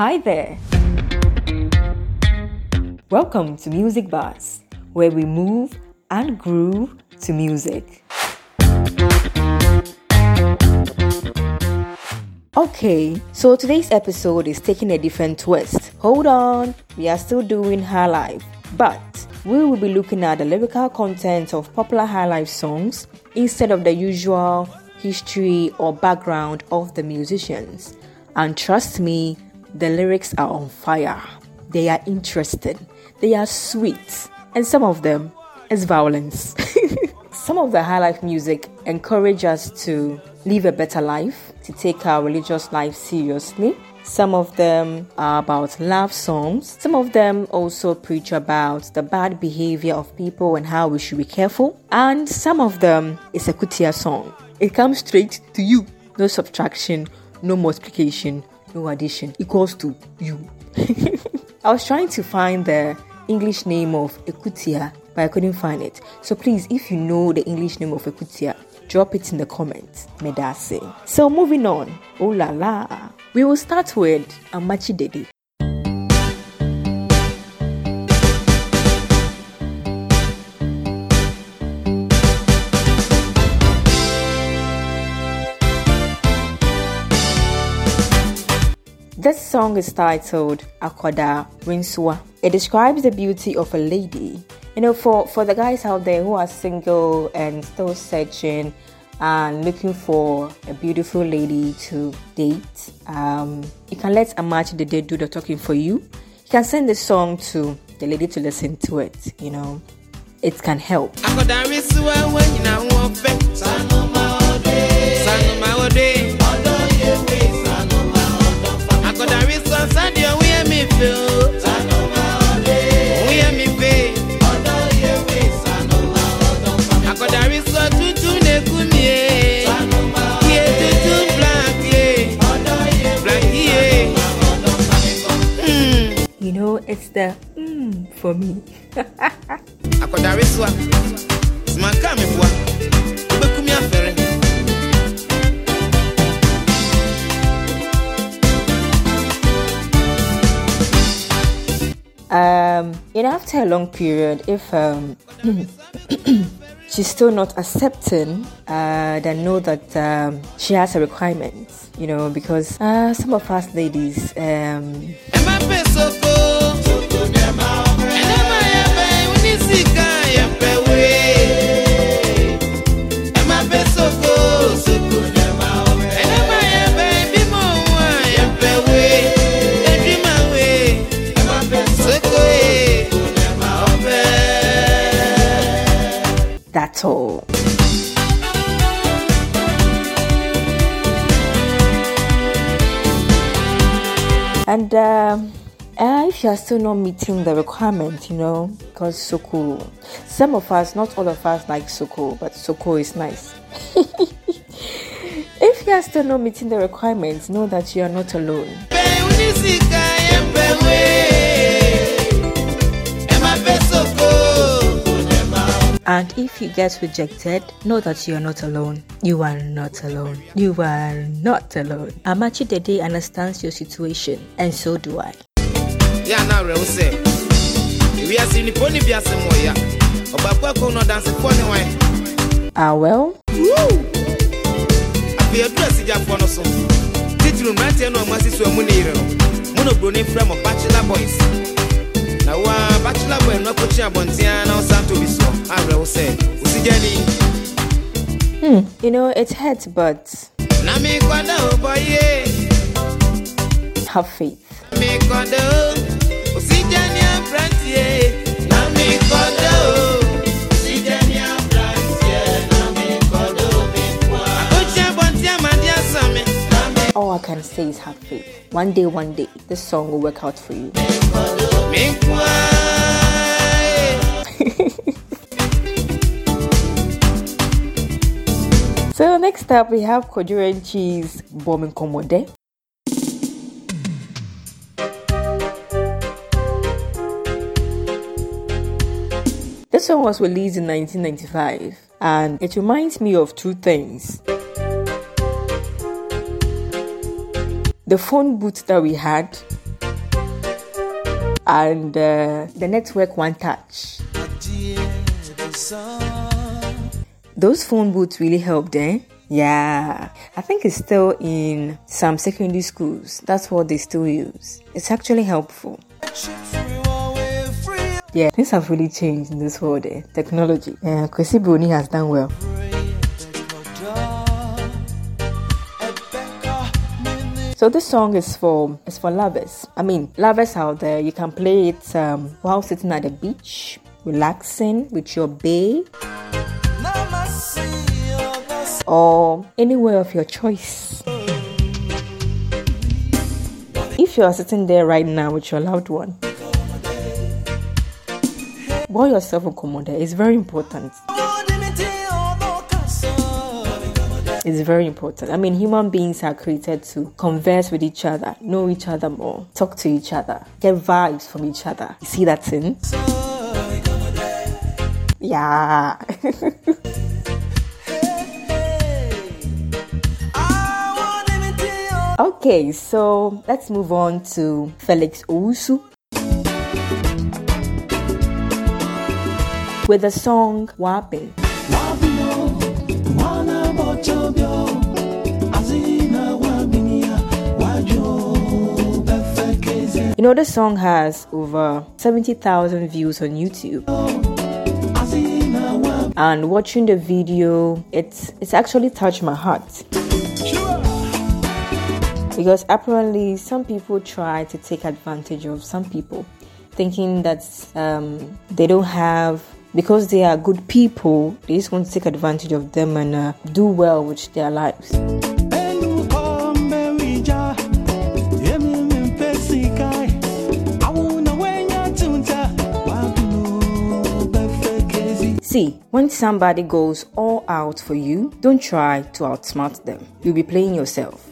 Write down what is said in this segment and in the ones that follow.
Hi there. Welcome to Music Bars, where we move and groove to music. Okay, so today's episode is taking a different twist. Hold on, we are still doing High Life, but we will be looking at the lyrical content of popular High Life songs instead of the usual history or background of the musicians. And trust me, the lyrics are on fire. They are interesting, they are sweet, and some of them is violence. some of the high life music encourage us to live a better life, to take our religious life seriously. Some of them are about love songs. Some of them also preach about the bad behavior of people and how we should be careful. And some of them is a kutia song. It comes straight to you. No subtraction, no multiplication, no addition equals to you. I was trying to find the English name of Ekutia, but I couldn't find it. So please, if you know the English name of Ekutia, drop it in the comments. Medase. So moving on. Oh la la. We will start with Amakye Dede. This song is titled Akwada Rinsua. It describes the beauty of a lady. You know, for, for the guys out there who are single and still searching and looking for a beautiful lady to date, um, you can let Amakye Dede do the talking for you. You can send the song to the lady to listen to it, you know. It can help. After a long period, if um, she's still not accepting, uh, then know that um, she has a requirement. You know, because uh, some of us ladies, um, you are still not meeting the requirement, you know, because Soko, some of us, not all of us like Soko, but Soko is nice. if you are still not meeting the requirements, know that you are not alone. And if you get rejected, know that you are not alone. You are not alone. You are not alone. Amakye Dede understands your situation, and so do I. Yeah, now we say. We are seeing the pony be as a moya. Obakwa no dance for no way. Ah, address ja for no so. Titulu mrante no amasi so amu ne no. From bachelor boys. Na wa bachelor boy no ko chi abontia na o santo bi so. Awre wo say. Usigani. hmm, you know, it hurts, but Na mi kwada o have faith. One day, one day, this song will work out for you. So next up, we have Kodure Cheese Bombing Komode. This song was released in 1995 and it reminds me of two things. The phone booth that we had and uh, the network One Touch. Those phone booths really helped, eh? Yeah, I think it's still in some secondary schools. That's what they still use. It's actually helpful. Yeah, things have really changed in this world, eh? Technology. Yeah, Kwesi Bruni has done well. So this song is for is for lovers. I mean, lovers out there, you can play it um, while sitting at the beach, relaxing with your babe, or anywhere of your choice. If you are sitting there right now with your loved one, boil yourself a commode. It's very important. It's very important. I mean, human beings are created to converse with each other, know each other more, talk to each other, get vibes from each other. You see that thing? Yeah. okay, so let's move on to Felix Owusu. With the song Wapin. Oh. You know, the song has over 70,000 views on YouTube. And watching the video, it's, it's actually touched my heart. Because apparently, some people try to take advantage of some people, thinking that um, they don't have, because they are good people, they just want to take advantage of them and uh, do well with their lives. See, when somebody goes all out for you, don't try to outsmart them. You'll be playing yourself.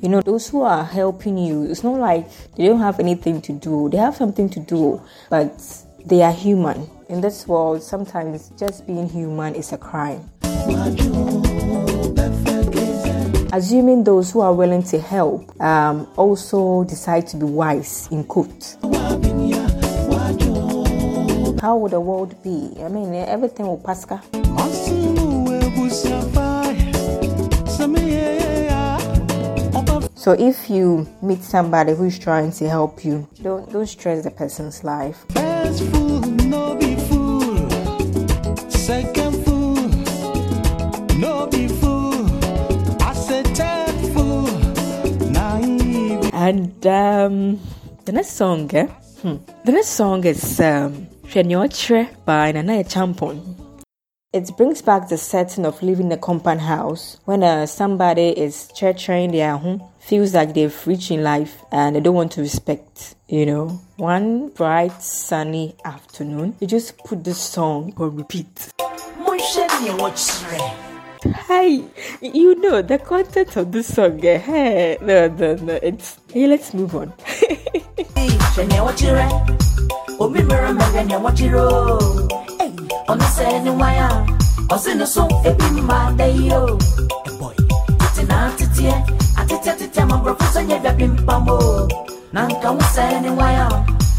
You know, those who are helping you, it's not like they don't have anything to do. They have something to do, but they are human. In this world, sometimes just being human is a crime. Assuming those who are willing to help um, also decide to be wise, in quote. How would the world be? I mean, everything will pass. So if you meet somebody who is trying to help you, don't don't stress the person's life. Fool, no be fool. Second fool, no be fool. I said third fool, naive. And um, the next song, eh? Hmm. The next song is um, by Nana Acheampong. It brings back the setting of living in a compound house when uh, somebody is treasuring their home, feels like they've reached in life and they don't want to respect. You know, one bright sunny afternoon, you just put this song on repeat. Hi, you know the content of this song. Eh? Hey, no, no, no. It's hey, let's move on. ɔno sɛ ne wan a ɔse so ebi mma da yi o tena ateteɛ atetetetɛ ma borɔfo sɛ nyɛ dwa pimpam o na nka wo sɛ ne wan a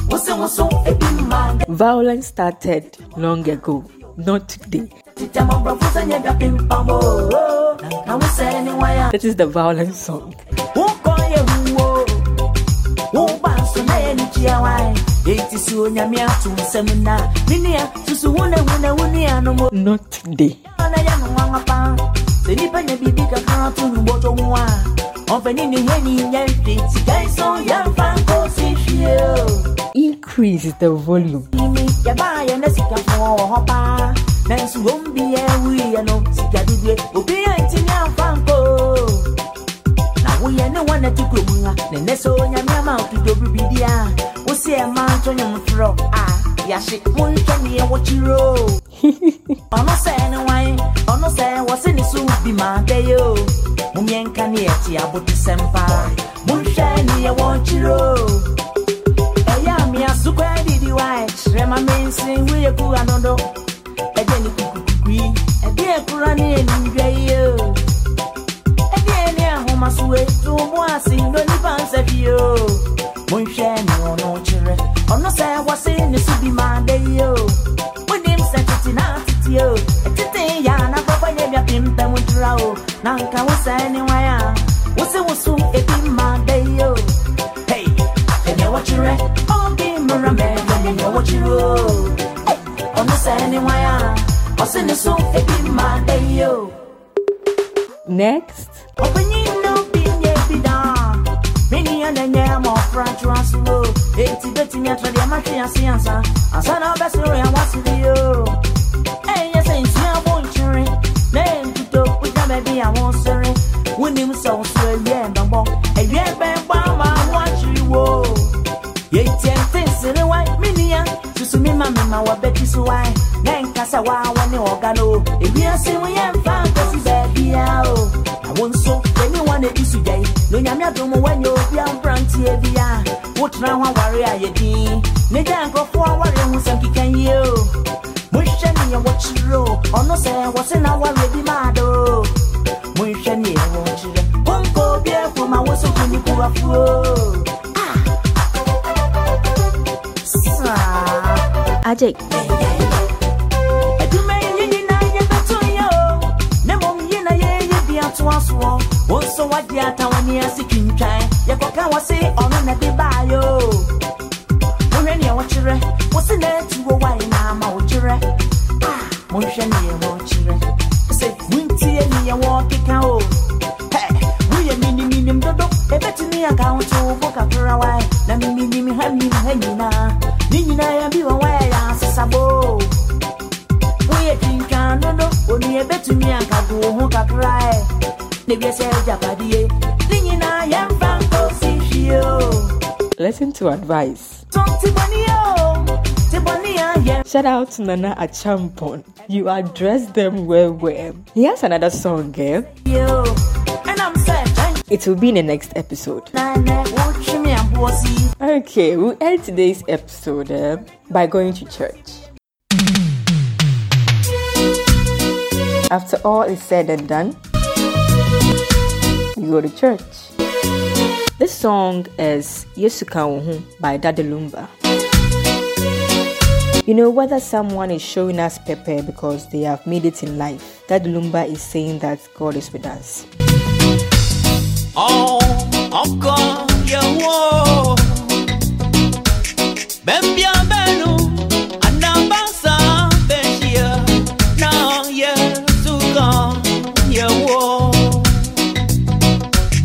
wose wo so ebi mma Violence started long ago, not today. This is the violence song. Not day increase the volume. Na wo mbi ya wi na wo ya mu na ne so nya mi ama okido bibi dia ɛ ma nto nyom torɔ a yɛahye monhwɛ neɛ wɔkyerɛ ɔno sɛ ne wan ɔno sɛ wɔse ne so bi ma bɛyɛ o momiɛnka ne yɛte abote sɛm paa monhwɛ neɛ wɔkyerɛ ɛyɛ a measo kɔ adidi wa kyerɛ ma mensen woyɛ ku anodo ɛdeɛ ne kukukukui ɛdeɛ kora ne ɛnimdwa yi o ɛdeɛ ne ahoma so e to mo ase no nipa nsa bio monhwɛ ne ɔno kyerɛ ɔno sɛ wɔse ne so bi ma da yi o wonim sɛ tete tete o na papa yɛ bia dra o na nka wo sɛ ne wan ebi ma o hei ɛneɛ wɔkyerɛ ɔbi mmara neneɛ wɔkyerɛ o ɔno sɛ ne wan a ɔse ne date date me atwa dia matwe ase ansa ansa na obesoro ya wasi bi yo eh yes en ti abo nchire na en tuto uja baby ya won sere woni mu so so ewie en bambo ewie ben gba ma wa chiwo ye tien tin sere wa minia mi ma mi ma wa beti so wa na en kasa wa woni oga no ewie ase wo ye mfa kasi baby ya o. Awon so anyone e bisu jai no nyame adomo wanyo bia mprantie bia wotena ho aware a yɛdin ne gya nkurɔfoɔ aware ho sɛ nkeka yie o. Monhwɛ ne yɛ wɔkyerɛ ɔno sɛ wɔse na aware bi maado monhwɛ ne yɛ wɔkyerɛ konko bi ma wo so ko Ajay. So what the other one is a king try. You can't say on another Listen to advice. so te bɔne o te bɔne a yɛ Shout out to Nana Acheampong. You address them well, well. He has another song, eh? o ɛnam sɛ twɛn It will be in the next episode. na nɛ wotwe me aboɔ si Okay, we'll end today's episode eh, by going to church. After all is said and done, we go to church. This song is Yesuka Wohu by Daddy Lumba. You know, whether someone is showing us pepper because they have made it in life, Daddy Lumba is saying that God is with us. Oh. Bẹ́ẹ̀bíà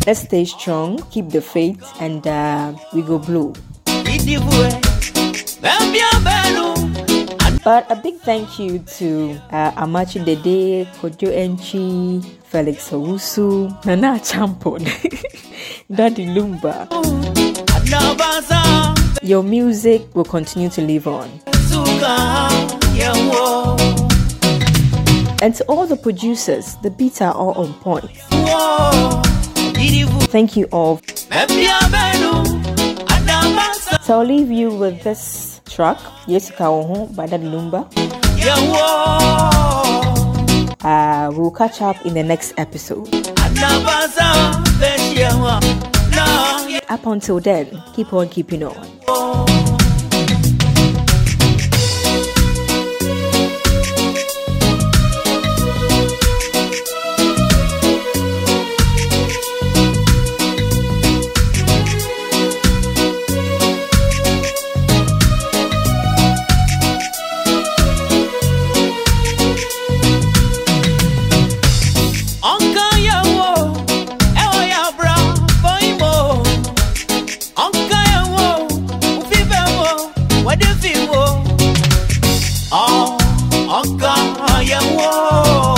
Let's stay strong, keep the faith, and uh, we go bẹ́ẹ̀nu, But a big thank you to uh, Amakye Dede, Kojo Antwi, Felix Owusu, Nana Acheampong, Daddy Lumba. Your music will continue to live on. And to all the producers, the beats are all on point. Thank you all. So I'll leave you with this track, Yesuka Oho by Daddy Lumba. Uh, we'll catch up in the next episode. Up until then, keep on keeping on. Whoa.